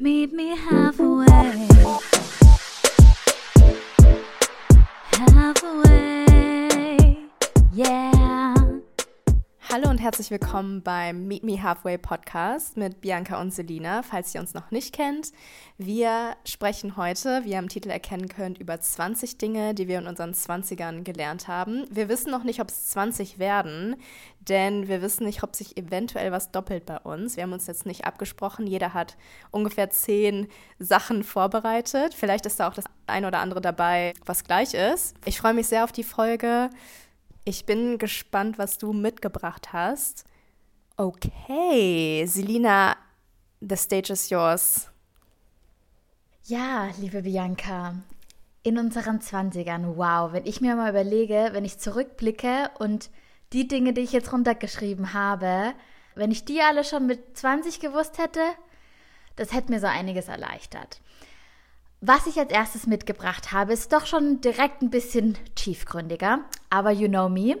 Meet me halfway. Halfway. Yeah. Hallo und herzlich willkommen beim Meet Me Halfway Podcast mit Bianca und Selina, falls ihr uns noch nicht kennt. Wir sprechen heute, wie ihr am Titel erkennen könnt, über 20 Dinge, die wir in unseren 20ern gelernt haben. Wir wissen noch nicht, ob es 20 werden, denn wir wissen nicht, ob sich eventuell was doppelt bei uns. Wir haben uns jetzt nicht abgesprochen. Jeder hat ungefähr 10 Sachen vorbereitet. Vielleicht ist da auch das ein oder andere dabei, was gleich ist. Ich freue mich sehr auf die Folge. Ich bin gespannt, was du mitgebracht hast. Okay, Selina, the stage is yours. Ja, liebe Bianca, in unseren Zwanzigern, wow, wenn ich mir mal überlege, wenn ich zurückblicke und die Dinge, die ich jetzt runtergeschrieben habe, wenn ich die alle schon mit 20 gewusst hätte, das hätte mir so einiges erleichtert. Was ich als erstes mitgebracht habe, ist doch schon direkt ein bisschen tiefgründiger, aber you know me.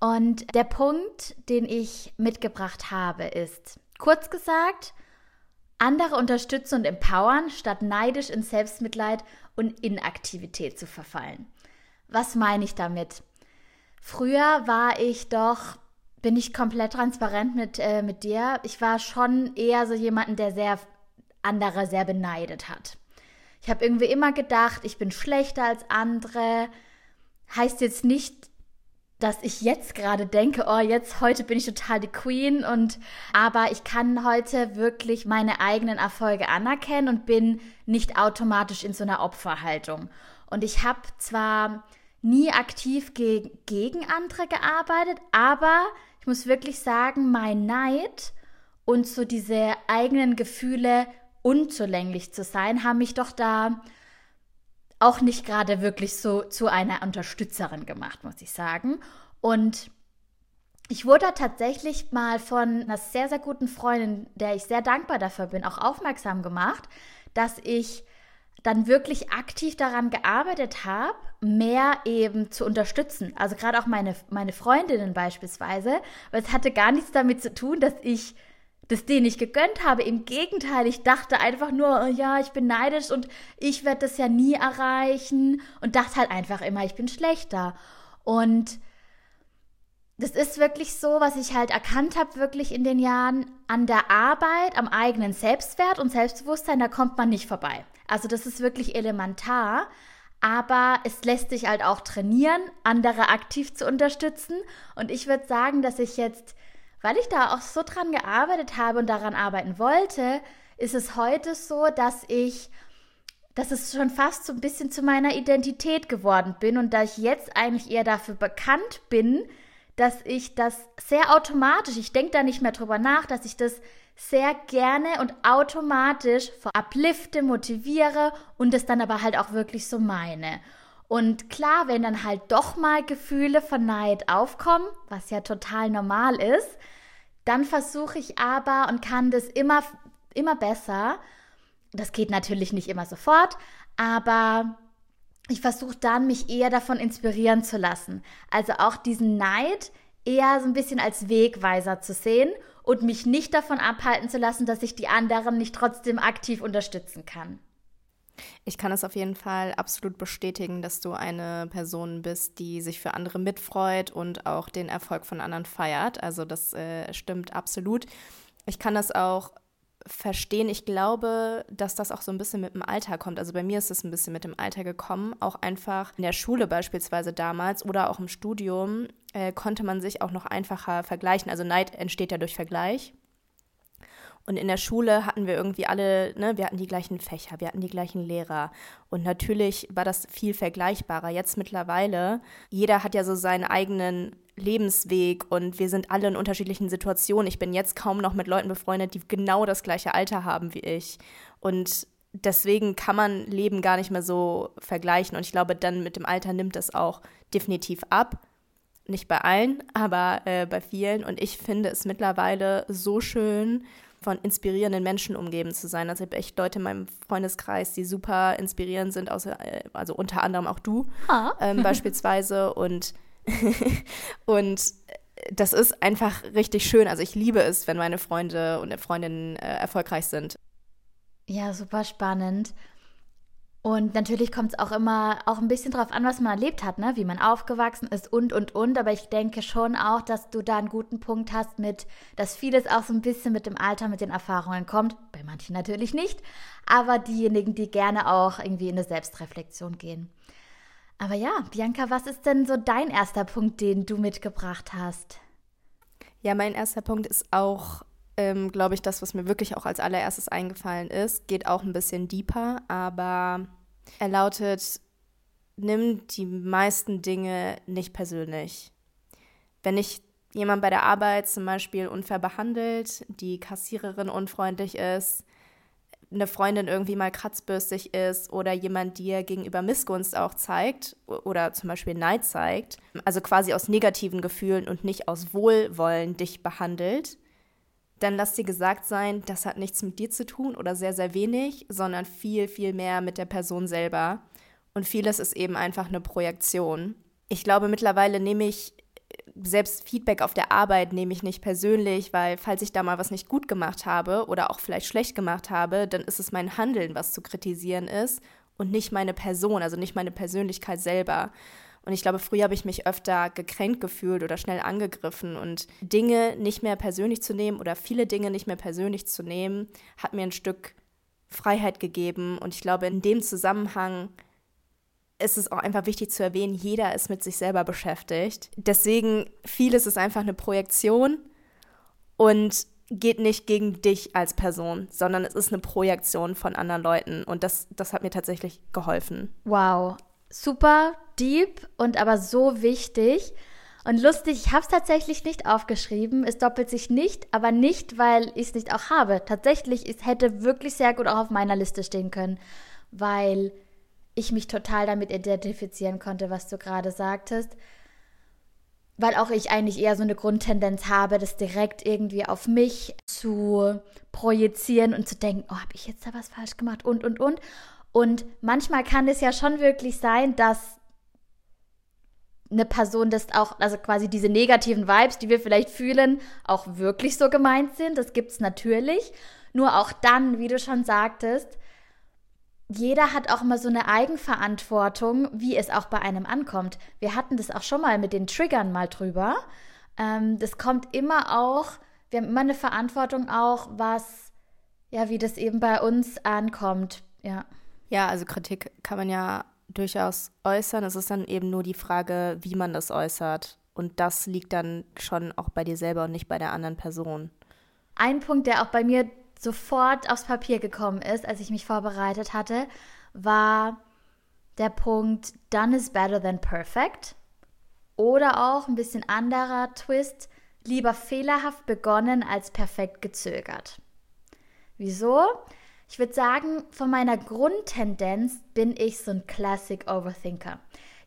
Und der Punkt, den ich mitgebracht habe, ist, kurz gesagt, andere unterstützen und empowern, statt neidisch in Selbstmitleid und Inaktivität zu verfallen. Was meine ich damit? Früher war ich doch, bin ich komplett transparent mit, äh, mit dir. Ich war schon eher so jemanden, der sehr andere sehr beneidet hat. Ich habe irgendwie immer gedacht, ich bin schlechter als andere. Heißt jetzt nicht, dass ich jetzt gerade denke, oh, jetzt heute bin ich total die Queen und aber ich kann heute wirklich meine eigenen Erfolge anerkennen und bin nicht automatisch in so einer Opferhaltung. Und ich habe zwar nie aktiv ge gegen andere gearbeitet, aber ich muss wirklich sagen, mein Neid und so diese eigenen Gefühle unzulänglich zu sein, haben mich doch da auch nicht gerade wirklich so zu einer Unterstützerin gemacht, muss ich sagen. Und ich wurde tatsächlich mal von einer sehr, sehr guten Freundin, der ich sehr dankbar dafür bin, auch aufmerksam gemacht, dass ich dann wirklich aktiv daran gearbeitet habe, mehr eben zu unterstützen. Also gerade auch meine, meine Freundinnen beispielsweise, weil es hatte gar nichts damit zu tun, dass ich das denen ich gegönnt habe. Im Gegenteil, ich dachte einfach nur, oh ja, ich bin neidisch und ich werde das ja nie erreichen und dachte halt einfach immer, ich bin schlechter. Und das ist wirklich so, was ich halt erkannt habe, wirklich in den Jahren an der Arbeit, am eigenen Selbstwert und Selbstbewusstsein, da kommt man nicht vorbei. Also das ist wirklich elementar. Aber es lässt sich halt auch trainieren, andere aktiv zu unterstützen. Und ich würde sagen, dass ich jetzt weil ich da auch so dran gearbeitet habe und daran arbeiten wollte, ist es heute so, dass ich, dass es schon fast so ein bisschen zu meiner Identität geworden bin und da ich jetzt eigentlich eher dafür bekannt bin, dass ich das sehr automatisch, ich denke da nicht mehr drüber nach, dass ich das sehr gerne und automatisch vor Uplifte motiviere und es dann aber halt auch wirklich so meine. Und klar, wenn dann halt doch mal Gefühle von Neid aufkommen, was ja total normal ist, dann versuche ich aber und kann das immer, immer besser. Das geht natürlich nicht immer sofort, aber ich versuche dann, mich eher davon inspirieren zu lassen. Also auch diesen Neid eher so ein bisschen als Wegweiser zu sehen und mich nicht davon abhalten zu lassen, dass ich die anderen nicht trotzdem aktiv unterstützen kann. Ich kann es auf jeden Fall absolut bestätigen, dass du eine Person bist, die sich für andere mitfreut und auch den Erfolg von anderen feiert. Also das äh, stimmt absolut. Ich kann das auch verstehen. Ich glaube, dass das auch so ein bisschen mit dem Alter kommt. Also bei mir ist es ein bisschen mit dem Alter gekommen. Auch einfach in der Schule beispielsweise damals oder auch im Studium äh, konnte man sich auch noch einfacher vergleichen. Also Neid entsteht ja durch Vergleich. Und in der Schule hatten wir irgendwie alle, ne, wir hatten die gleichen Fächer, wir hatten die gleichen Lehrer. Und natürlich war das viel vergleichbarer. Jetzt mittlerweile, jeder hat ja so seinen eigenen Lebensweg und wir sind alle in unterschiedlichen Situationen. Ich bin jetzt kaum noch mit Leuten befreundet, die genau das gleiche Alter haben wie ich. Und deswegen kann man Leben gar nicht mehr so vergleichen. Und ich glaube, dann mit dem Alter nimmt das auch definitiv ab. Nicht bei allen, aber äh, bei vielen. Und ich finde es mittlerweile so schön, von inspirierenden Menschen umgeben zu sein. Also ich habe echt Leute in meinem Freundeskreis, die super inspirierend sind, außer, äh, also unter anderem auch du ah. ähm, beispielsweise. Und, und das ist einfach richtig schön. Also ich liebe es, wenn meine Freunde und Freundinnen äh, erfolgreich sind. Ja, super spannend. Und natürlich kommt es auch immer auch ein bisschen drauf an, was man erlebt hat, ne? wie man aufgewachsen ist und, und, und. Aber ich denke schon auch, dass du da einen guten Punkt hast mit, dass vieles auch so ein bisschen mit dem Alter, mit den Erfahrungen kommt. Bei manchen natürlich nicht. Aber diejenigen, die gerne auch irgendwie in eine Selbstreflexion gehen. Aber ja, Bianca, was ist denn so dein erster Punkt, den du mitgebracht hast? Ja, mein erster Punkt ist auch, ähm, glaube ich, das, was mir wirklich auch als allererstes eingefallen ist. Geht auch ein bisschen deeper, aber er lautet, nimm die meisten Dinge nicht persönlich. Wenn ich jemand bei der Arbeit zum Beispiel unfair behandelt, die Kassiererin unfreundlich ist, eine Freundin irgendwie mal kratzbürstig ist oder jemand dir gegenüber Missgunst auch zeigt oder zum Beispiel Neid zeigt, also quasi aus negativen Gefühlen und nicht aus Wohlwollen dich behandelt, dann lass dir gesagt sein, das hat nichts mit dir zu tun oder sehr, sehr wenig, sondern viel, viel mehr mit der Person selber. Und vieles ist eben einfach eine Projektion. Ich glaube, mittlerweile nehme ich selbst Feedback auf der Arbeit nehme ich nicht persönlich, weil falls ich da mal was nicht gut gemacht habe oder auch vielleicht schlecht gemacht habe, dann ist es mein Handeln, was zu kritisieren ist und nicht meine Person, also nicht meine Persönlichkeit selber. Und ich glaube, früher habe ich mich öfter gekränkt gefühlt oder schnell angegriffen. Und Dinge nicht mehr persönlich zu nehmen oder viele Dinge nicht mehr persönlich zu nehmen, hat mir ein Stück Freiheit gegeben. Und ich glaube, in dem Zusammenhang ist es auch einfach wichtig zu erwähnen, jeder ist mit sich selber beschäftigt. Deswegen, vieles ist einfach eine Projektion und geht nicht gegen dich als Person, sondern es ist eine Projektion von anderen Leuten. Und das, das hat mir tatsächlich geholfen. Wow, super deep und aber so wichtig. Und lustig, ich habe es tatsächlich nicht aufgeschrieben. Es doppelt sich nicht, aber nicht, weil ich es nicht auch habe. Tatsächlich, es hätte wirklich sehr gut auch auf meiner Liste stehen können, weil ich mich total damit identifizieren konnte, was du gerade sagtest. Weil auch ich eigentlich eher so eine Grundtendenz habe, das direkt irgendwie auf mich zu projizieren und zu denken, oh, habe ich jetzt da was falsch gemacht und, und, und. Und manchmal kann es ja schon wirklich sein, dass eine Person das auch, also quasi diese negativen Vibes, die wir vielleicht fühlen, auch wirklich so gemeint sind. Das gibt es natürlich. Nur auch dann, wie du schon sagtest, jeder hat auch mal so eine Eigenverantwortung, wie es auch bei einem ankommt. Wir hatten das auch schon mal mit den Triggern mal drüber. Ähm, das kommt immer auch, wir haben immer eine Verantwortung auch, was, ja, wie das eben bei uns ankommt. Ja. Ja, also Kritik kann man ja durchaus äußern. Es ist dann eben nur die Frage, wie man das äußert. Und das liegt dann schon auch bei dir selber und nicht bei der anderen Person. Ein Punkt, der auch bei mir sofort aufs Papier gekommen ist, als ich mich vorbereitet hatte, war der Punkt Done is better than perfect. Oder auch ein bisschen anderer Twist, lieber fehlerhaft begonnen als perfekt gezögert. Wieso? Ich würde sagen, von meiner Grundtendenz bin ich so ein Classic Overthinker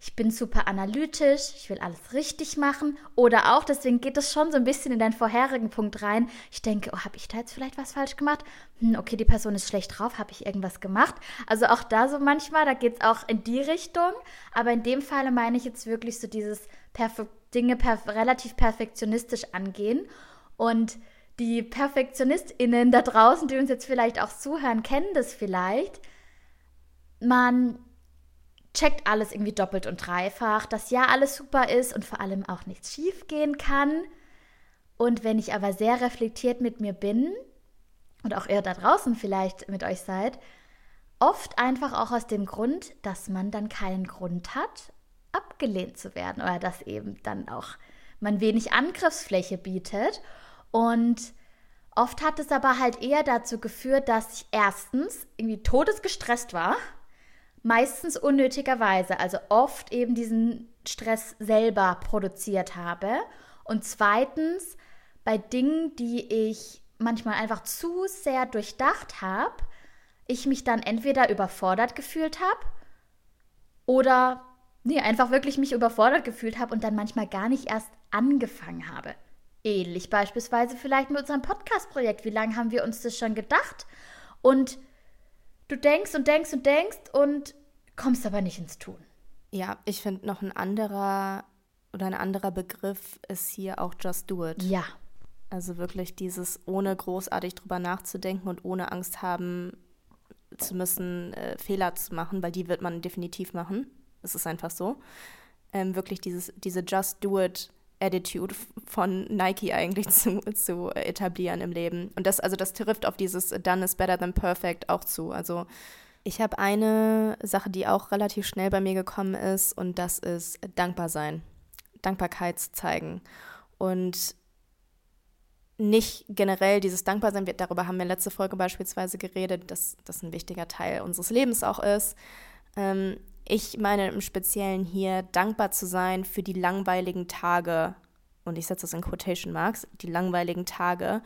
ich bin super analytisch, ich will alles richtig machen. Oder auch, deswegen geht es schon so ein bisschen in deinen vorherigen Punkt rein. Ich denke, oh, habe ich da jetzt vielleicht was falsch gemacht? Hm, okay, die Person ist schlecht drauf, habe ich irgendwas gemacht? Also auch da so manchmal, da geht es auch in die Richtung. Aber in dem Falle meine ich jetzt wirklich so dieses Perfe Dinge perf relativ perfektionistisch angehen. Und die PerfektionistInnen da draußen, die uns jetzt vielleicht auch zuhören, kennen das vielleicht. Man checkt alles irgendwie doppelt und dreifach, dass ja alles super ist und vor allem auch nichts schief gehen kann. Und wenn ich aber sehr reflektiert mit mir bin und auch ihr da draußen vielleicht mit euch seid, oft einfach auch aus dem Grund, dass man dann keinen Grund hat, abgelehnt zu werden oder dass eben dann auch man wenig Angriffsfläche bietet. Und oft hat es aber halt eher dazu geführt, dass ich erstens irgendwie todesgestresst war meistens unnötigerweise, also oft eben diesen Stress selber produziert habe. Und zweitens, bei Dingen, die ich manchmal einfach zu sehr durchdacht habe, ich mich dann entweder überfordert gefühlt habe oder nee, einfach wirklich mich überfordert gefühlt habe und dann manchmal gar nicht erst angefangen habe. Ähnlich beispielsweise vielleicht mit unserem Podcast-Projekt. Wie lange haben wir uns das schon gedacht? Und Du denkst und denkst und denkst und kommst aber nicht ins Tun. Ja, ich finde noch ein anderer oder ein anderer Begriff ist hier auch Just Do It. Ja. Also wirklich dieses ohne großartig drüber nachzudenken und ohne Angst haben zu müssen, äh, Fehler zu machen, weil die wird man definitiv machen. Es ist einfach so. Ähm, wirklich dieses, diese Just Do It Attitude von Nike eigentlich zu, zu etablieren im Leben. Und das, also das trifft auf dieses Done is better than perfect auch zu. Also ich habe eine Sache, die auch relativ schnell bei mir gekommen ist, und das ist dankbar sein. Dankbarkeit zeigen. Und nicht generell dieses Dankbarsein, darüber haben wir letzte Folge beispielsweise geredet, dass das ein wichtiger Teil unseres Lebens auch ist. Ähm, ich meine im Speziellen hier, dankbar zu sein für die langweiligen Tage, und ich setze das in Quotation Marks, die langweiligen Tage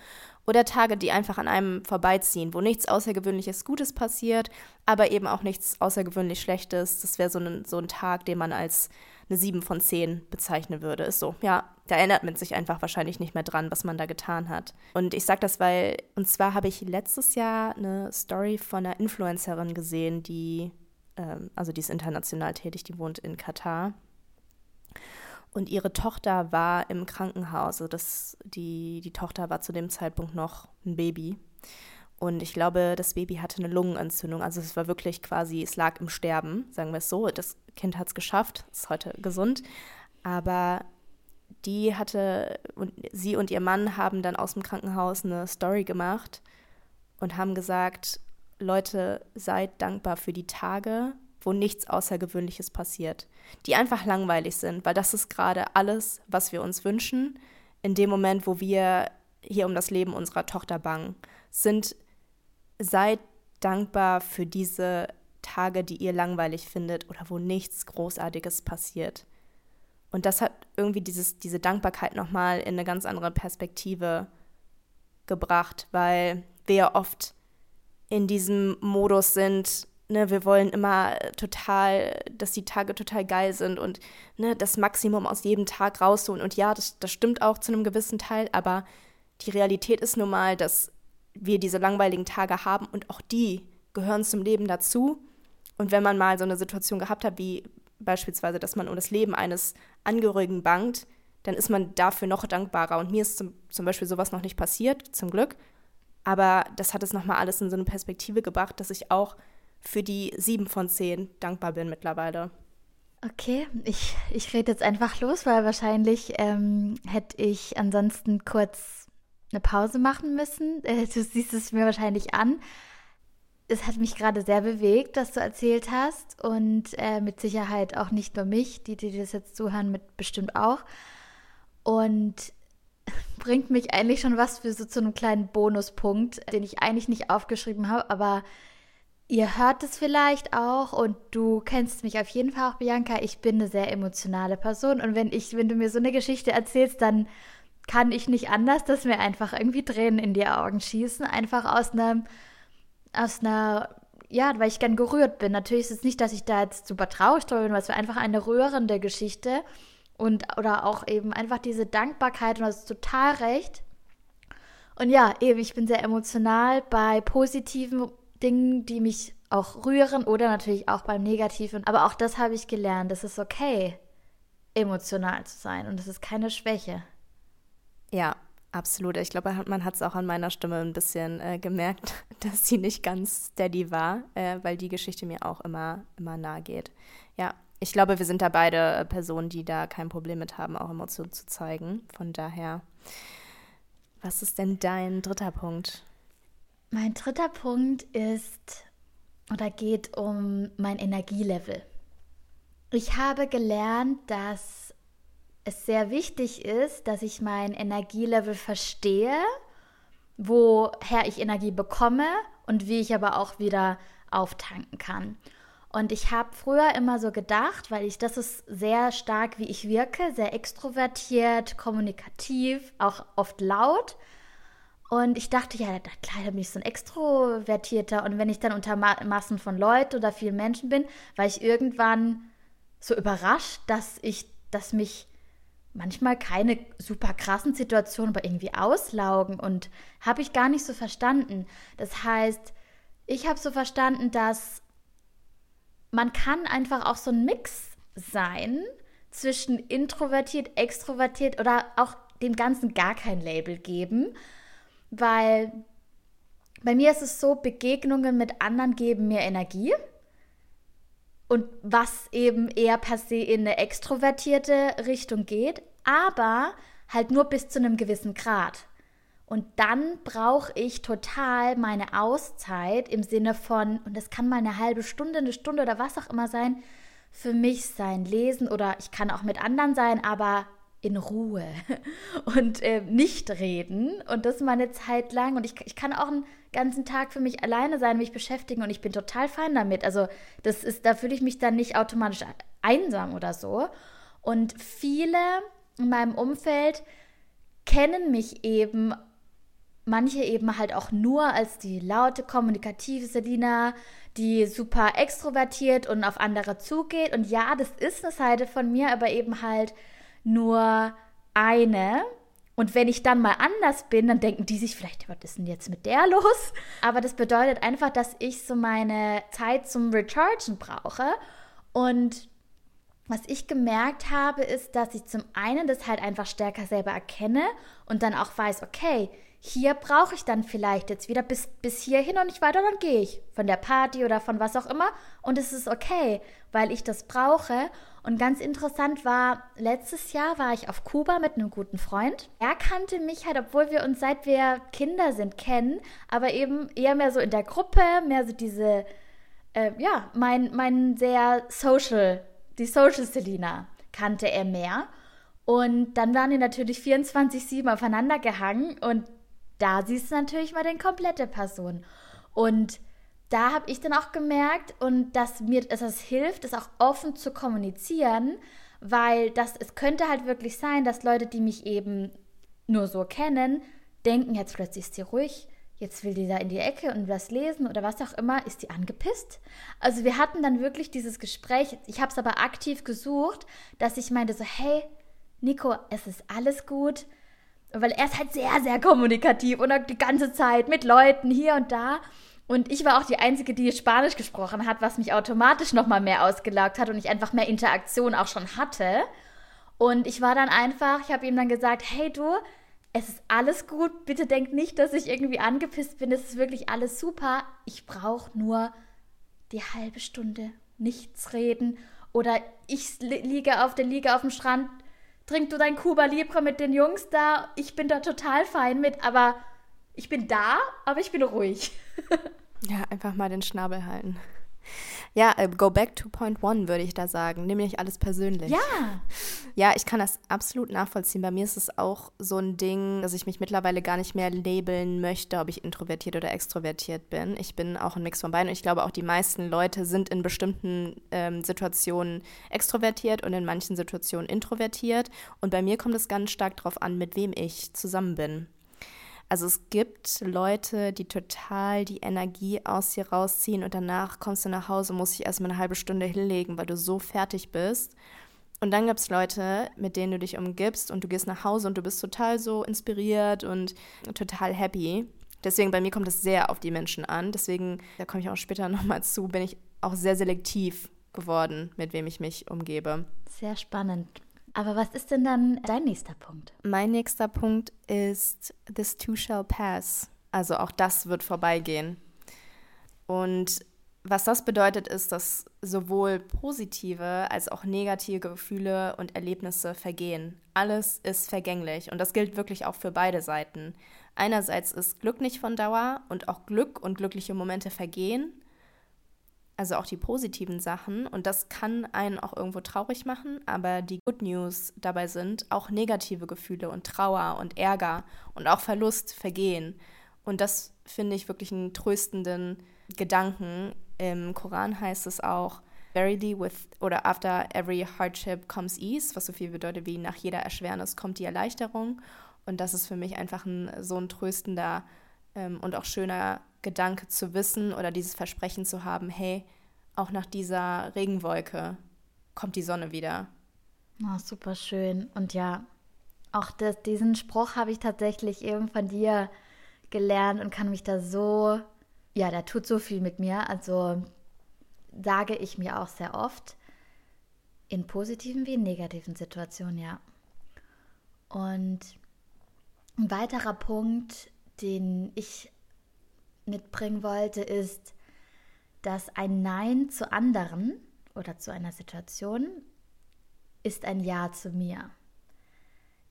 oder Tage, die einfach an einem vorbeiziehen, wo nichts Außergewöhnliches Gutes passiert, aber eben auch nichts außergewöhnlich Schlechtes. Das wäre so ein, so ein Tag, den man als eine 7 von 10 bezeichnen würde. Ist so, ja, da erinnert man sich einfach wahrscheinlich nicht mehr dran, was man da getan hat. Und ich sage das, weil, und zwar habe ich letztes Jahr eine Story von einer Influencerin gesehen, die ähm, also die ist international tätig, die wohnt in Katar. Und ihre Tochter war im Krankenhaus. Also das, die, die Tochter war zu dem Zeitpunkt noch ein Baby. Und ich glaube, das Baby hatte eine Lungenentzündung. Also es war wirklich quasi, es lag im Sterben, sagen wir es so. Das Kind hat es geschafft, ist heute gesund. Aber die hatte, und sie und ihr Mann haben dann aus dem Krankenhaus eine Story gemacht und haben gesagt, Leute, seid dankbar für die Tage, wo nichts Außergewöhnliches passiert, die einfach langweilig sind, weil das ist gerade alles, was wir uns wünschen. In dem Moment, wo wir hier um das Leben unserer Tochter bangen, sind, seid dankbar für diese Tage, die ihr langweilig findet oder wo nichts Großartiges passiert. Und das hat irgendwie dieses, diese Dankbarkeit nochmal in eine ganz andere Perspektive gebracht, weil wir ja oft in diesem Modus sind, ne, wir wollen immer total, dass die Tage total geil sind und ne, das Maximum aus jedem Tag rausholen. Und ja, das, das stimmt auch zu einem gewissen Teil, aber die Realität ist nun mal, dass wir diese langweiligen Tage haben und auch die gehören zum Leben dazu. Und wenn man mal so eine Situation gehabt hat, wie beispielsweise, dass man um das Leben eines Angehörigen bangt, dann ist man dafür noch dankbarer. Und mir ist zum, zum Beispiel sowas noch nicht passiert, zum Glück. Aber das hat es nochmal alles in so eine Perspektive gebracht, dass ich auch für die sieben von zehn dankbar bin mittlerweile. Okay, ich, ich rede jetzt einfach los, weil wahrscheinlich ähm, hätte ich ansonsten kurz eine Pause machen müssen. Äh, du siehst es mir wahrscheinlich an. Es hat mich gerade sehr bewegt, dass du erzählt hast und äh, mit Sicherheit auch nicht nur mich, die, die das jetzt zuhören, mit bestimmt auch. Und bringt mich eigentlich schon was für so zu einem kleinen Bonuspunkt, den ich eigentlich nicht aufgeschrieben habe, aber ihr hört es vielleicht auch und du kennst mich auf jeden Fall auch, Bianca. Ich bin eine sehr emotionale Person und wenn ich, wenn du mir so eine Geschichte erzählst, dann kann ich nicht anders, dass mir einfach irgendwie Tränen in die Augen schießen, einfach aus einer, aus einer, ja, weil ich gern gerührt bin. Natürlich ist es nicht, dass ich da jetzt super traurig bin, weil es war einfach eine rührende Geschichte. Und oder auch eben einfach diese Dankbarkeit und das ist total recht. Und ja, eben, ich bin sehr emotional bei positiven Dingen, die mich auch rühren oder natürlich auch beim Negativen. Aber auch das habe ich gelernt. Es ist okay, emotional zu sein und es ist keine Schwäche. Ja, absolut. Ich glaube, man hat es auch an meiner Stimme ein bisschen äh, gemerkt, dass sie nicht ganz steady war, äh, weil die Geschichte mir auch immer, immer nahe geht. Ja, ich glaube, wir sind da beide äh, Personen, die da kein Problem mit haben, auch Emotionen zu zeigen. Von daher, was ist denn dein dritter Punkt? Mein dritter Punkt ist oder geht um mein Energielevel. Ich habe gelernt, dass es sehr wichtig ist, dass ich mein Energielevel verstehe, woher ich Energie bekomme und wie ich aber auch wieder auftanken kann. Und ich habe früher immer so gedacht, weil ich das ist sehr stark, wie ich wirke, sehr extrovertiert, kommunikativ, auch oft laut. Und ich dachte, ja, da bin ich so ein Extrovertierter. Und wenn ich dann unter Ma Massen von Leuten oder vielen Menschen bin, war ich irgendwann so überrascht, dass ich, dass mich manchmal keine super krassen Situationen aber irgendwie auslaugen und habe ich gar nicht so verstanden. Das heißt, ich habe so verstanden, dass man kann einfach auch so ein Mix sein zwischen introvertiert, extrovertiert oder auch dem Ganzen gar kein Label geben, weil bei mir ist es so, Begegnungen mit anderen geben mir Energie und was eben eher per se in eine extrovertierte Richtung geht, aber halt nur bis zu einem gewissen Grad. Und dann brauche ich total meine Auszeit im Sinne von, und das kann mal eine halbe Stunde, eine Stunde oder was auch immer sein, für mich sein, lesen oder ich kann auch mit anderen sein, aber in Ruhe und äh, nicht reden. Und das mal eine Zeit lang. Und ich, ich kann auch einen ganzen Tag für mich alleine sein, mich beschäftigen und ich bin total fein damit. Also das ist, da fühle ich mich dann nicht automatisch einsam oder so. Und viele in meinem Umfeld kennen mich eben manche eben halt auch nur als die laute, kommunikative Selina, die super extrovertiert und auf andere zugeht. Und ja, das ist eine Seite von mir, aber eben halt nur eine. Und wenn ich dann mal anders bin, dann denken die sich vielleicht, was ist denn jetzt mit der los? Aber das bedeutet einfach, dass ich so meine Zeit zum Rechargen brauche. Und was ich gemerkt habe, ist, dass ich zum einen das halt einfach stärker selber erkenne und dann auch weiß, okay, hier brauche ich dann vielleicht jetzt wieder bis, bis hierhin und nicht weiter, dann gehe ich von der Party oder von was auch immer und es ist okay, weil ich das brauche. Und ganz interessant war, letztes Jahr war ich auf Kuba mit einem guten Freund. Er kannte mich halt, obwohl wir uns seit wir Kinder sind kennen, aber eben eher mehr so in der Gruppe, mehr so diese, äh, ja, mein, mein sehr social, die Social Selina kannte er mehr. Und dann waren die natürlich 24-7 aufeinander gehangen und da siehst du natürlich mal den komplette Person. Und da habe ich dann auch gemerkt und dass mir dass es hilft, das auch offen zu kommunizieren, weil das es könnte halt wirklich sein, dass Leute, die mich eben nur so kennen, denken jetzt plötzlich ist sie ruhig, jetzt will die da in die Ecke und was lesen oder was auch immer, ist die angepisst? Also wir hatten dann wirklich dieses Gespräch, ich habe es aber aktiv gesucht, dass ich meinte so, hey, Nico, es ist alles gut, weil er ist halt sehr, sehr kommunikativ und die ganze Zeit mit Leuten hier und da. Und ich war auch die Einzige, die Spanisch gesprochen hat, was mich automatisch nochmal mehr ausgelaugt hat und ich einfach mehr Interaktion auch schon hatte. Und ich war dann einfach, ich habe ihm dann gesagt, hey du, es ist alles gut, bitte denk nicht, dass ich irgendwie angepisst bin, es ist wirklich alles super. Ich brauche nur die halbe Stunde nichts reden oder ich liege auf der Liege auf dem Strand trink du dein Cuba Libre mit den Jungs da. Ich bin da total fein mit, aber ich bin da, aber ich bin ruhig. ja, einfach mal den Schnabel halten. Ja, äh, go back to point one, würde ich da sagen. Nämlich alles persönlich. Ja. Ja, ich kann das absolut nachvollziehen. Bei mir ist es auch so ein Ding, dass ich mich mittlerweile gar nicht mehr labeln möchte, ob ich introvertiert oder extrovertiert bin. Ich bin auch ein Mix von beiden und ich glaube auch die meisten Leute sind in bestimmten ähm, Situationen extrovertiert und in manchen Situationen introvertiert. Und bei mir kommt es ganz stark darauf an, mit wem ich zusammen bin. Also es gibt Leute, die total die Energie aus dir rausziehen und danach kommst du nach Hause, musst dich erstmal eine halbe Stunde hinlegen, weil du so fertig bist. Und dann gibt es Leute, mit denen du dich umgibst und du gehst nach Hause und du bist total so inspiriert und total happy. Deswegen bei mir kommt es sehr auf die Menschen an. Deswegen, da komme ich auch später nochmal zu, bin ich auch sehr selektiv geworden, mit wem ich mich umgebe. Sehr spannend. Aber was ist denn dann dein nächster Punkt? Mein nächster Punkt ist This too shall pass. Also auch das wird vorbeigehen. Und was das bedeutet, ist, dass sowohl positive als auch negative Gefühle und Erlebnisse vergehen. Alles ist vergänglich und das gilt wirklich auch für beide Seiten. Einerseits ist Glück nicht von Dauer und auch Glück und glückliche Momente vergehen also auch die positiven Sachen. Und das kann einen auch irgendwo traurig machen, aber die Good News dabei sind, auch negative Gefühle und Trauer und Ärger und auch Verlust vergehen. Und das finde ich wirklich einen tröstenden Gedanken. Im Koran heißt es auch, Verily with oder after every hardship comes ease, was so viel bedeutet wie nach jeder Erschwernis kommt die Erleichterung. Und das ist für mich einfach ein, so ein tröstender ähm, und auch schöner Gedanke zu wissen oder dieses Versprechen zu haben, hey, auch nach dieser Regenwolke kommt die Sonne wieder. Oh, super schön. Und ja, auch das, diesen Spruch habe ich tatsächlich eben von dir gelernt und kann mich da so, ja, der tut so viel mit mir. Also sage ich mir auch sehr oft. In positiven wie in negativen Situationen, ja. Und ein weiterer Punkt, den ich mitbringen wollte, ist, dass ein Nein zu anderen oder zu einer Situation ist ein Ja zu mir.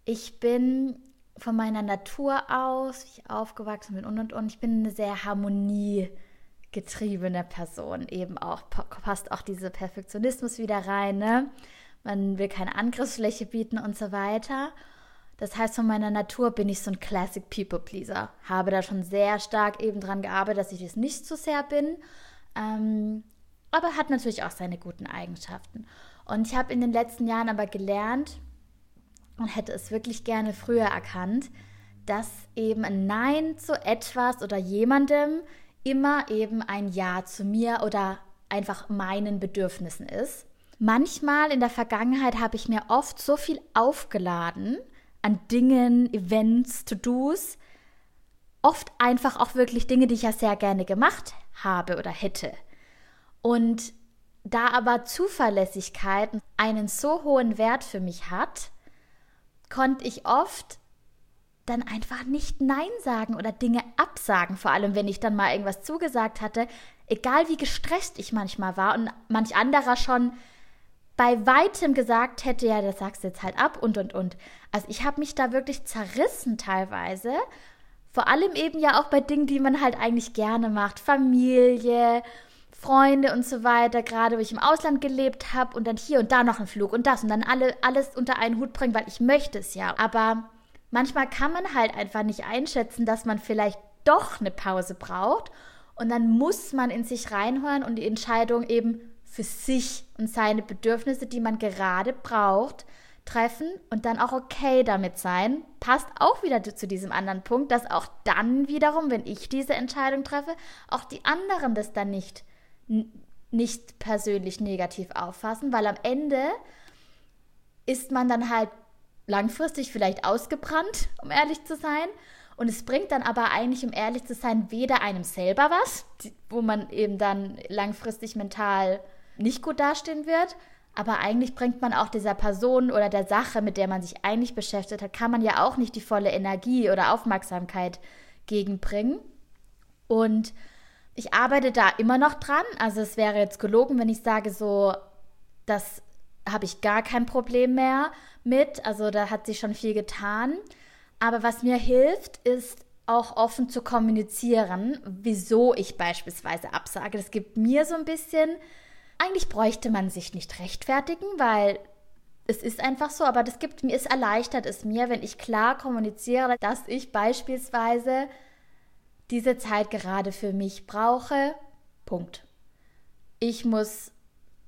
Ich bin von meiner Natur aus, wie ich aufgewachsen bin und und und, ich bin eine sehr harmoniegetriebene Person. Eben auch passt auch dieser Perfektionismus wieder rein. Ne? Man will keine Angriffsfläche bieten und so weiter. Das heißt, von meiner Natur bin ich so ein Classic People Pleaser. Habe da schon sehr stark eben dran gearbeitet, dass ich es nicht zu sehr bin. Ähm, aber hat natürlich auch seine guten Eigenschaften. Und ich habe in den letzten Jahren aber gelernt und hätte es wirklich gerne früher erkannt, dass eben ein Nein zu etwas oder jemandem immer eben ein Ja zu mir oder einfach meinen Bedürfnissen ist. Manchmal in der Vergangenheit habe ich mir oft so viel aufgeladen, an Dingen, Events, To-Dos. Oft einfach auch wirklich Dinge, die ich ja sehr gerne gemacht habe oder hätte. Und da aber Zuverlässigkeit einen so hohen Wert für mich hat, konnte ich oft dann einfach nicht Nein sagen oder Dinge absagen, vor allem wenn ich dann mal irgendwas zugesagt hatte, egal wie gestresst ich manchmal war und manch anderer schon bei weitem gesagt hätte, ja, das sagst du jetzt halt ab und und und. Also ich habe mich da wirklich zerrissen teilweise. Vor allem eben ja auch bei Dingen, die man halt eigentlich gerne macht. Familie, Freunde und so weiter, gerade wo ich im Ausland gelebt habe und dann hier und da noch ein Flug und das und dann alle, alles unter einen Hut bringen, weil ich möchte es ja. Aber manchmal kann man halt einfach nicht einschätzen, dass man vielleicht doch eine Pause braucht und dann muss man in sich reinhören und die Entscheidung eben für sich und seine Bedürfnisse, die man gerade braucht, treffen und dann auch okay damit sein. Passt auch wieder zu diesem anderen Punkt, dass auch dann wiederum, wenn ich diese Entscheidung treffe, auch die anderen das dann nicht, nicht persönlich negativ auffassen, weil am Ende ist man dann halt langfristig vielleicht ausgebrannt, um ehrlich zu sein. Und es bringt dann aber eigentlich, um ehrlich zu sein, weder einem selber was, wo man eben dann langfristig mental nicht gut dastehen wird. Aber eigentlich bringt man auch dieser Person oder der Sache, mit der man sich eigentlich beschäftigt hat, kann man ja auch nicht die volle Energie oder Aufmerksamkeit gegenbringen. Und ich arbeite da immer noch dran. Also es wäre jetzt gelogen, wenn ich sage, so, das habe ich gar kein Problem mehr mit. Also da hat sich schon viel getan. Aber was mir hilft, ist auch offen zu kommunizieren, wieso ich beispielsweise absage. Das gibt mir so ein bisschen eigentlich bräuchte man sich nicht rechtfertigen, weil es ist einfach so, aber das gibt mir, es erleichtert es mir, wenn ich klar kommuniziere, dass ich beispielsweise diese Zeit gerade für mich brauche. Punkt. Ich muss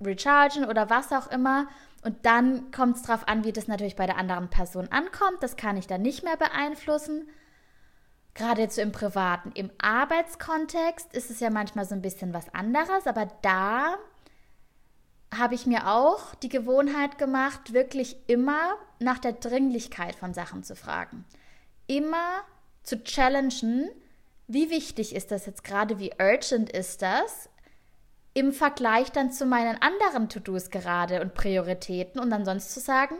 rechargen oder was auch immer. Und dann kommt es darauf an, wie das natürlich bei der anderen Person ankommt. Das kann ich dann nicht mehr beeinflussen. Gerade jetzt so im Privaten. Im Arbeitskontext ist es ja manchmal so ein bisschen was anderes, aber da habe ich mir auch die Gewohnheit gemacht, wirklich immer nach der Dringlichkeit von Sachen zu fragen. Immer zu challengen, wie wichtig ist das jetzt gerade, wie urgent ist das im Vergleich dann zu meinen anderen To-Dos gerade und Prioritäten und dann sonst zu sagen,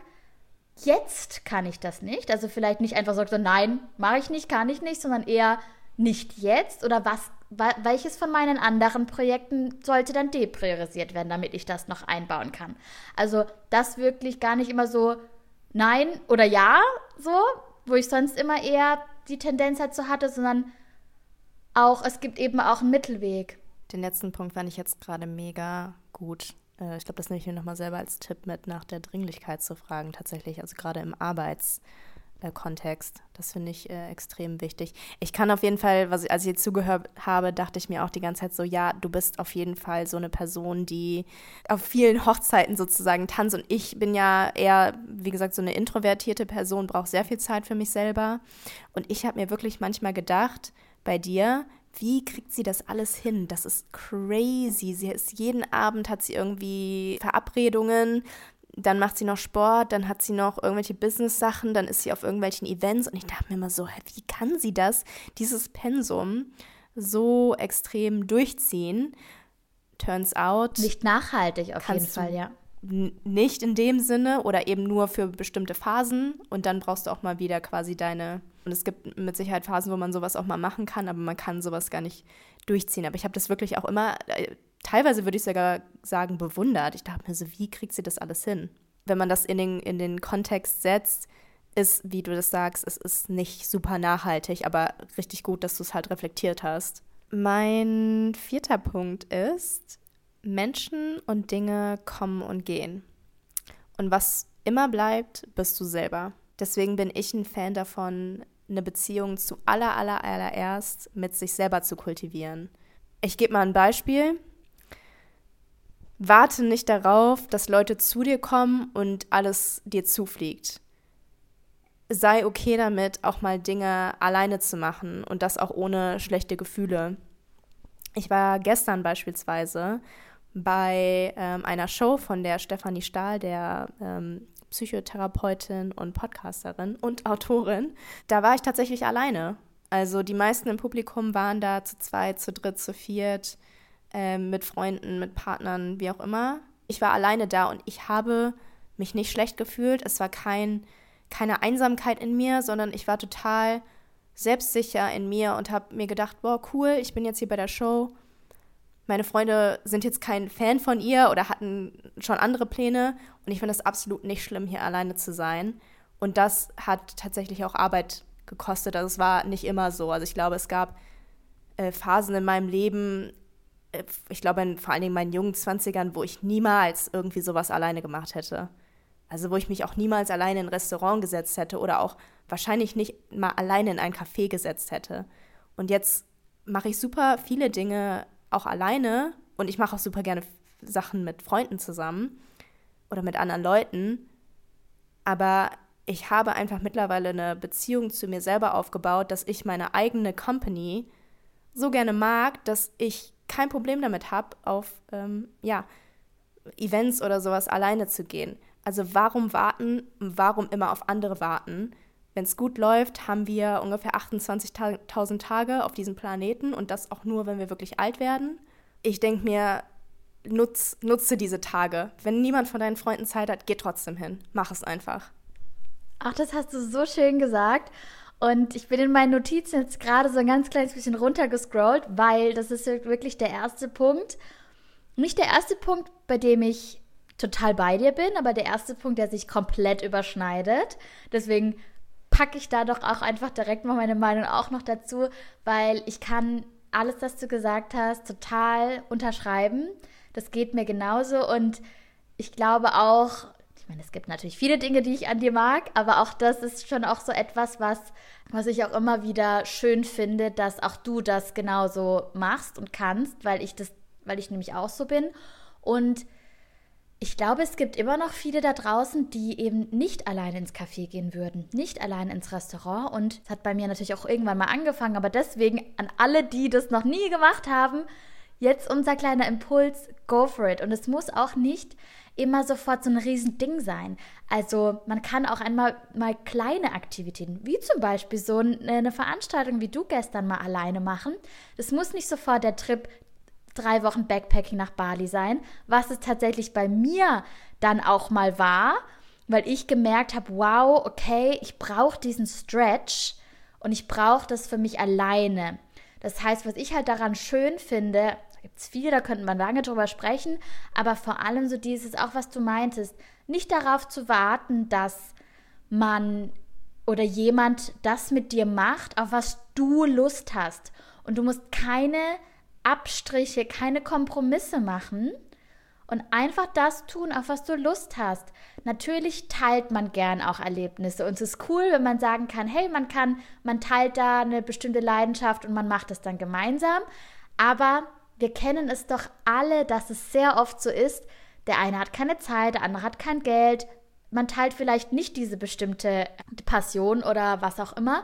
jetzt kann ich das nicht. Also vielleicht nicht einfach so, nein, mache ich nicht, kann ich nicht, sondern eher nicht jetzt oder was welches von meinen anderen Projekten sollte dann depriorisiert werden, damit ich das noch einbauen kann. Also das wirklich gar nicht immer so nein oder ja, so, wo ich sonst immer eher die Tendenz dazu hatte, sondern auch, es gibt eben auch einen Mittelweg. Den letzten Punkt fand ich jetzt gerade mega gut. Äh, ich glaube, das nehme ich mir nochmal selber als Tipp mit, nach der Dringlichkeit zu fragen, tatsächlich. Also gerade im Arbeits- äh, Kontext. Das finde ich äh, extrem wichtig. Ich kann auf jeden Fall, was als ich jetzt zugehört habe, dachte ich mir auch die ganze Zeit so, ja, du bist auf jeden Fall so eine Person, die auf vielen Hochzeiten sozusagen tanzt. Und ich bin ja eher, wie gesagt, so eine introvertierte Person, brauche sehr viel Zeit für mich selber. Und ich habe mir wirklich manchmal gedacht, bei dir, wie kriegt sie das alles hin? Das ist crazy. Sie ist jeden Abend hat sie irgendwie Verabredungen dann macht sie noch Sport, dann hat sie noch irgendwelche Business-Sachen, dann ist sie auf irgendwelchen Events und ich dachte mir immer so, wie kann sie das, dieses Pensum so extrem durchziehen? Turns out. Nicht nachhaltig auf jeden Fall, ja. nicht in dem Sinne oder eben nur für bestimmte Phasen und dann brauchst du auch mal wieder quasi deine. Und es gibt mit Sicherheit Phasen, wo man sowas auch mal machen kann, aber man kann sowas gar nicht durchziehen. Aber ich habe das wirklich auch immer, äh, teilweise würde ich sogar sagen, bewundert. Ich dachte mir so, wie kriegt sie das alles hin? Wenn man das in den, in den Kontext setzt, ist, wie du das sagst, es ist nicht super nachhaltig, aber richtig gut, dass du es halt reflektiert hast. Mein vierter Punkt ist, Menschen und Dinge kommen und gehen. Und was immer bleibt, bist du selber. Deswegen bin ich ein Fan davon, eine Beziehung zu aller, aller, allererst mit sich selber zu kultivieren. Ich gebe mal ein Beispiel. Warte nicht darauf, dass Leute zu dir kommen und alles dir zufliegt. Sei okay damit, auch mal Dinge alleine zu machen und das auch ohne schlechte Gefühle. Ich war gestern beispielsweise bei ähm, einer Show von der Stefanie Stahl, der ähm, Psychotherapeutin und Podcasterin und Autorin. Da war ich tatsächlich alleine. Also die meisten im Publikum waren da zu zweit, zu dritt, zu viert, ähm, mit Freunden, mit Partnern, wie auch immer. Ich war alleine da und ich habe mich nicht schlecht gefühlt. Es war kein, keine Einsamkeit in mir, sondern ich war total selbstsicher in mir und habe mir gedacht, boah, cool, ich bin jetzt hier bei der Show meine Freunde sind jetzt kein Fan von ihr oder hatten schon andere Pläne. Und ich finde es absolut nicht schlimm, hier alleine zu sein. Und das hat tatsächlich auch Arbeit gekostet. Also es war nicht immer so. Also ich glaube, es gab äh, Phasen in meinem Leben, ich glaube in, vor allen Dingen in meinen jungen Zwanzigern, wo ich niemals irgendwie sowas alleine gemacht hätte. Also wo ich mich auch niemals alleine in ein Restaurant gesetzt hätte oder auch wahrscheinlich nicht mal alleine in ein Café gesetzt hätte. Und jetzt mache ich super viele Dinge auch alleine und ich mache auch super gerne Sachen mit Freunden zusammen oder mit anderen Leuten. Aber ich habe einfach mittlerweile eine Beziehung zu mir selber aufgebaut, dass ich meine eigene Company so gerne mag, dass ich kein Problem damit habe, auf ähm, ja, Events oder sowas alleine zu gehen. Also warum warten, warum immer auf andere warten? Wenn es gut läuft, haben wir ungefähr 28.000 Tage auf diesem Planeten und das auch nur, wenn wir wirklich alt werden. Ich denke mir, nutz, nutze diese Tage. Wenn niemand von deinen Freunden Zeit hat, geh trotzdem hin. Mach es einfach. Ach, das hast du so schön gesagt. Und ich bin in meinen Notizen jetzt gerade so ein ganz kleines bisschen runtergescrollt, weil das ist wirklich der erste Punkt. Nicht der erste Punkt, bei dem ich total bei dir bin, aber der erste Punkt, der sich komplett überschneidet. Deswegen packe ich da doch auch einfach direkt mal meine Meinung auch noch dazu, weil ich kann alles, was du gesagt hast, total unterschreiben. Das geht mir genauso und ich glaube auch, ich meine, es gibt natürlich viele Dinge, die ich an dir mag, aber auch das ist schon auch so etwas, was, was ich auch immer wieder schön finde, dass auch du das genauso machst und kannst, weil ich das, weil ich nämlich auch so bin. Und ich glaube, es gibt immer noch viele da draußen, die eben nicht alleine ins Café gehen würden, nicht alleine ins Restaurant. Und es hat bei mir natürlich auch irgendwann mal angefangen, aber deswegen an alle, die das noch nie gemacht haben, jetzt unser kleiner Impuls, go for it. Und es muss auch nicht immer sofort so ein Riesending sein. Also man kann auch einmal mal kleine Aktivitäten, wie zum Beispiel so eine Veranstaltung wie du gestern mal alleine machen. Das muss nicht sofort der Trip drei Wochen Backpacking nach Bali sein, was es tatsächlich bei mir dann auch mal war, weil ich gemerkt habe, wow, okay, ich brauche diesen Stretch und ich brauche das für mich alleine. Das heißt, was ich halt daran schön finde, da gibt es viele, da könnte man lange drüber sprechen, aber vor allem so dieses, auch was du meintest, nicht darauf zu warten, dass man oder jemand das mit dir macht, auf was du Lust hast. Und du musst keine Abstriche, keine Kompromisse machen und einfach das tun, auf was du Lust hast. Natürlich teilt man gern auch Erlebnisse und es ist cool, wenn man sagen kann, hey, man kann, man teilt da eine bestimmte Leidenschaft und man macht es dann gemeinsam, aber wir kennen es doch alle, dass es sehr oft so ist, der eine hat keine Zeit, der andere hat kein Geld, man teilt vielleicht nicht diese bestimmte Passion oder was auch immer.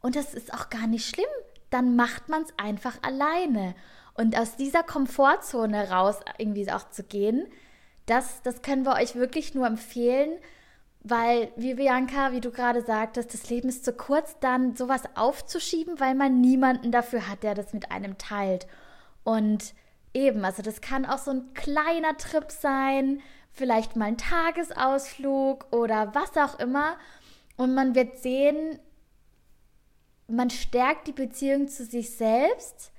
Und das ist auch gar nicht schlimm. Dann macht man es einfach alleine. Und aus dieser Komfortzone raus irgendwie auch zu gehen, das, das können wir euch wirklich nur empfehlen, weil, wie Bianca, wie du gerade sagtest, das Leben ist zu kurz, dann sowas aufzuschieben, weil man niemanden dafür hat, der das mit einem teilt. Und eben, also das kann auch so ein kleiner Trip sein, vielleicht mal einen Tagesausflug oder was auch immer. Und man wird sehen, man stärkt die Beziehung zu sich selbst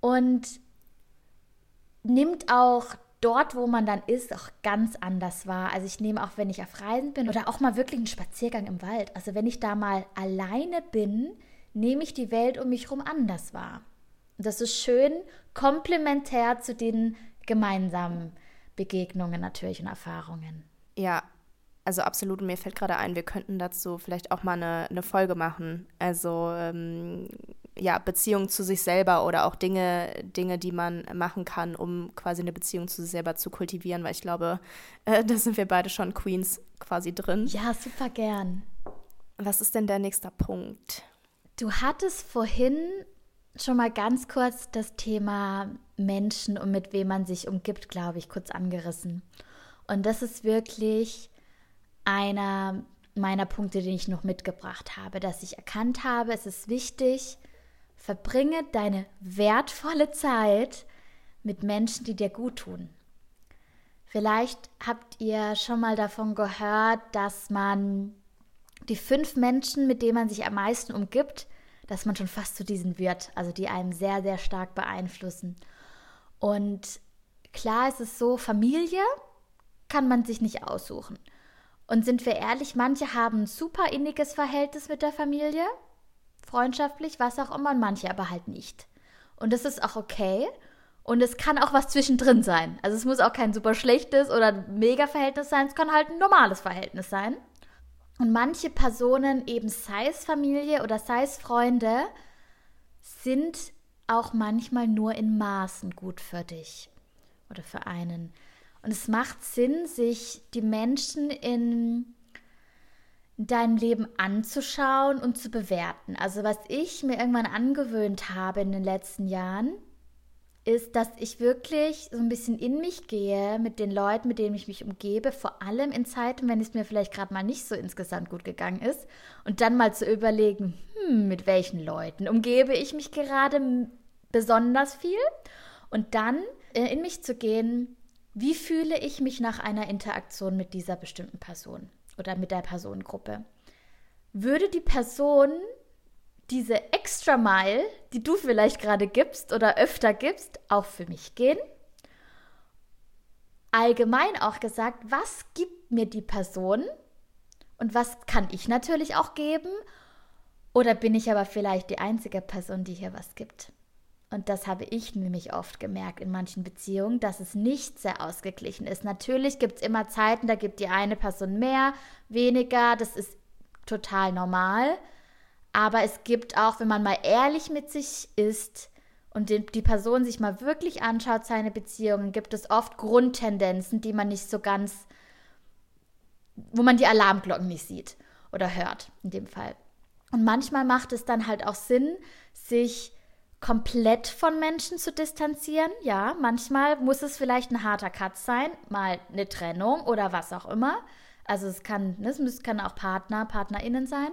und nimmt auch dort, wo man dann ist, auch ganz anders wahr. Also ich nehme auch, wenn ich auf Reisen bin oder auch mal wirklich einen Spaziergang im Wald. Also wenn ich da mal alleine bin, nehme ich die Welt um mich herum anders wahr. Und das ist schön komplementär zu den gemeinsamen Begegnungen natürlich und Erfahrungen. Ja, also absolut. Mir fällt gerade ein, wir könnten dazu vielleicht auch mal eine, eine Folge machen. Also ähm, ja, Beziehung zu sich selber oder auch Dinge, Dinge, die man machen kann, um quasi eine Beziehung zu sich selber zu kultivieren, weil ich glaube, äh, da sind wir beide schon Queens quasi drin. Ja, super gern. Was ist denn der nächste Punkt? Du hattest vorhin schon mal ganz kurz das Thema Menschen und mit wem man sich umgibt, glaube ich, kurz angerissen. Und das ist wirklich einer meiner Punkte, den ich noch mitgebracht habe, dass ich erkannt habe, es ist wichtig, verbringe deine wertvolle Zeit mit Menschen, die dir gut tun. Vielleicht habt ihr schon mal davon gehört, dass man die fünf Menschen, mit denen man sich am meisten umgibt, dass man schon fast zu diesen wird, also die einem sehr, sehr stark beeinflussen. Und klar ist es so, Familie kann man sich nicht aussuchen. Und sind wir ehrlich, manche haben ein super inniges Verhältnis mit der Familie, freundschaftlich, was auch immer, und manche aber halt nicht. Und das ist auch okay. Und es kann auch was zwischendrin sein. Also es muss auch kein super schlechtes oder mega Verhältnis sein, es kann halt ein normales Verhältnis sein. Und manche Personen, eben sei es Familie oder sei es Freunde, sind auch manchmal nur in Maßen gut für dich oder für einen. Und es macht Sinn, sich die Menschen in dein Leben anzuschauen und zu bewerten. Also was ich mir irgendwann angewöhnt habe in den letzten Jahren, ist, dass ich wirklich so ein bisschen in mich gehe mit den Leuten, mit denen ich mich umgebe, vor allem in Zeiten, wenn es mir vielleicht gerade mal nicht so insgesamt gut gegangen ist und dann mal zu überlegen, hm, mit welchen Leuten umgebe ich mich gerade besonders viel und dann äh, in mich zu gehen, wie fühle ich mich nach einer Interaktion mit dieser bestimmten Person oder mit der Personengruppe? Würde die Person diese extra Mile, die du vielleicht gerade gibst oder öfter gibst, auch für mich gehen? Allgemein auch gesagt, was gibt mir die Person und was kann ich natürlich auch geben? Oder bin ich aber vielleicht die einzige Person, die hier was gibt? Und das habe ich nämlich oft gemerkt in manchen Beziehungen, dass es nicht sehr ausgeglichen ist. Natürlich gibt es immer Zeiten, da gibt die eine Person mehr, weniger, das ist total normal. Aber es gibt auch, wenn man mal ehrlich mit sich ist und die, Person sich mal wirklich anschaut, seine Beziehungen, gibt es oft Grundtendenzen, die man nicht so ganz, wo man die Alarmglocken nicht sieht oder hört, in dem Fall. Und manchmal macht es dann halt auch Sinn, sich komplett von Menschen zu distanzieren. Ja, manchmal muss es vielleicht ein harter Cut sein, mal eine Trennung oder was auch immer. Also es kann, ne, es kann auch Partner, PartnerInnen sein.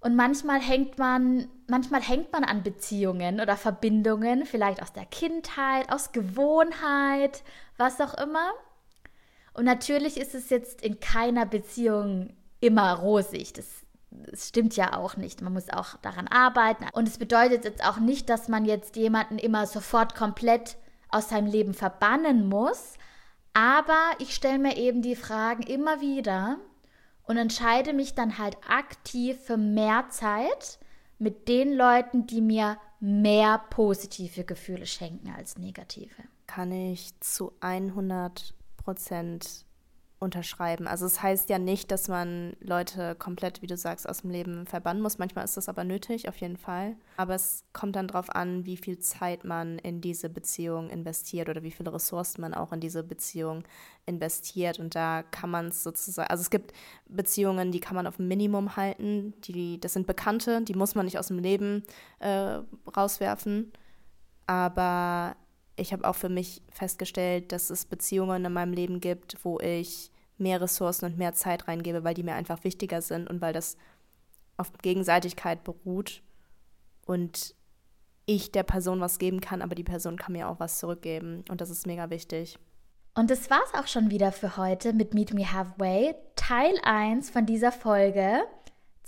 Und manchmal hängt man, manchmal hängt man an Beziehungen oder Verbindungen, vielleicht aus der Kindheit, aus Gewohnheit, was auch immer. Und natürlich ist es jetzt in keiner Beziehung immer rosig. Das, das stimmt ja auch nicht. Man muss auch daran arbeiten. Und es bedeutet jetzt auch nicht, dass man jetzt jemanden immer sofort komplett aus seinem Leben verbannen muss. Aber ich stelle mir eben die Fragen immer wieder, und entscheide mich dann halt aktiv für mehr Zeit mit den Leuten, die mir mehr positive Gefühle schenken als negative. Kann ich zu 100 Prozent unterschreiben. Also es das heißt ja nicht, dass man Leute komplett, wie du sagst, aus dem Leben verbannen muss. Manchmal ist das aber nötig, auf jeden Fall. Aber es kommt dann darauf an, wie viel Zeit man in diese Beziehung investiert oder wie viele Ressourcen man auch in diese Beziehung investiert. Und da kann man es sozusagen, also es gibt Beziehungen, die kann man auf ein Minimum halten. Die, das sind Bekannte, die muss man nicht aus dem Leben äh, rauswerfen. Aber ich habe auch für mich festgestellt, dass es Beziehungen in meinem Leben gibt, wo ich mehr Ressourcen und mehr Zeit reingebe, weil die mir einfach wichtiger sind und weil das auf Gegenseitigkeit beruht und ich der Person was geben kann, aber die Person kann mir auch was zurückgeben und das ist mega wichtig. Und das war's auch schon wieder für heute mit Meet Me Halfway, Teil 1 von dieser Folge.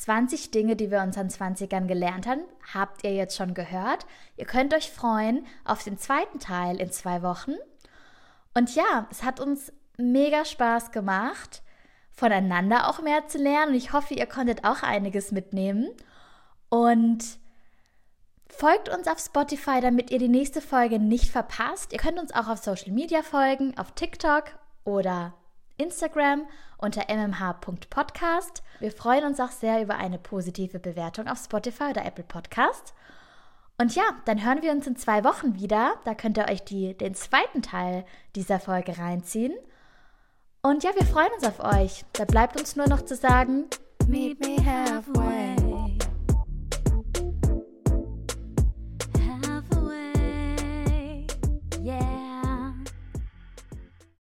20 Dinge, die wir uns an 20ern gelernt haben, habt ihr jetzt schon gehört. Ihr könnt euch freuen auf den zweiten Teil in zwei Wochen. Und ja, es hat uns mega Spaß gemacht, voneinander auch mehr zu lernen. Und ich hoffe, ihr konntet auch einiges mitnehmen. Und folgt uns auf Spotify, damit ihr die nächste Folge nicht verpasst. Ihr könnt uns auch auf Social Media folgen, auf TikTok oder Instagram unter mmh.podcast. Wir freuen uns auch sehr über eine positive Bewertung auf Spotify oder Apple Podcast. Und ja, dann hören wir uns in zwei Wochen wieder. Da könnt ihr euch die, den zweiten Teil dieser Folge reinziehen. Und ja, wir freuen uns auf euch. Da bleibt uns nur noch zu sagen, Meet me halfway.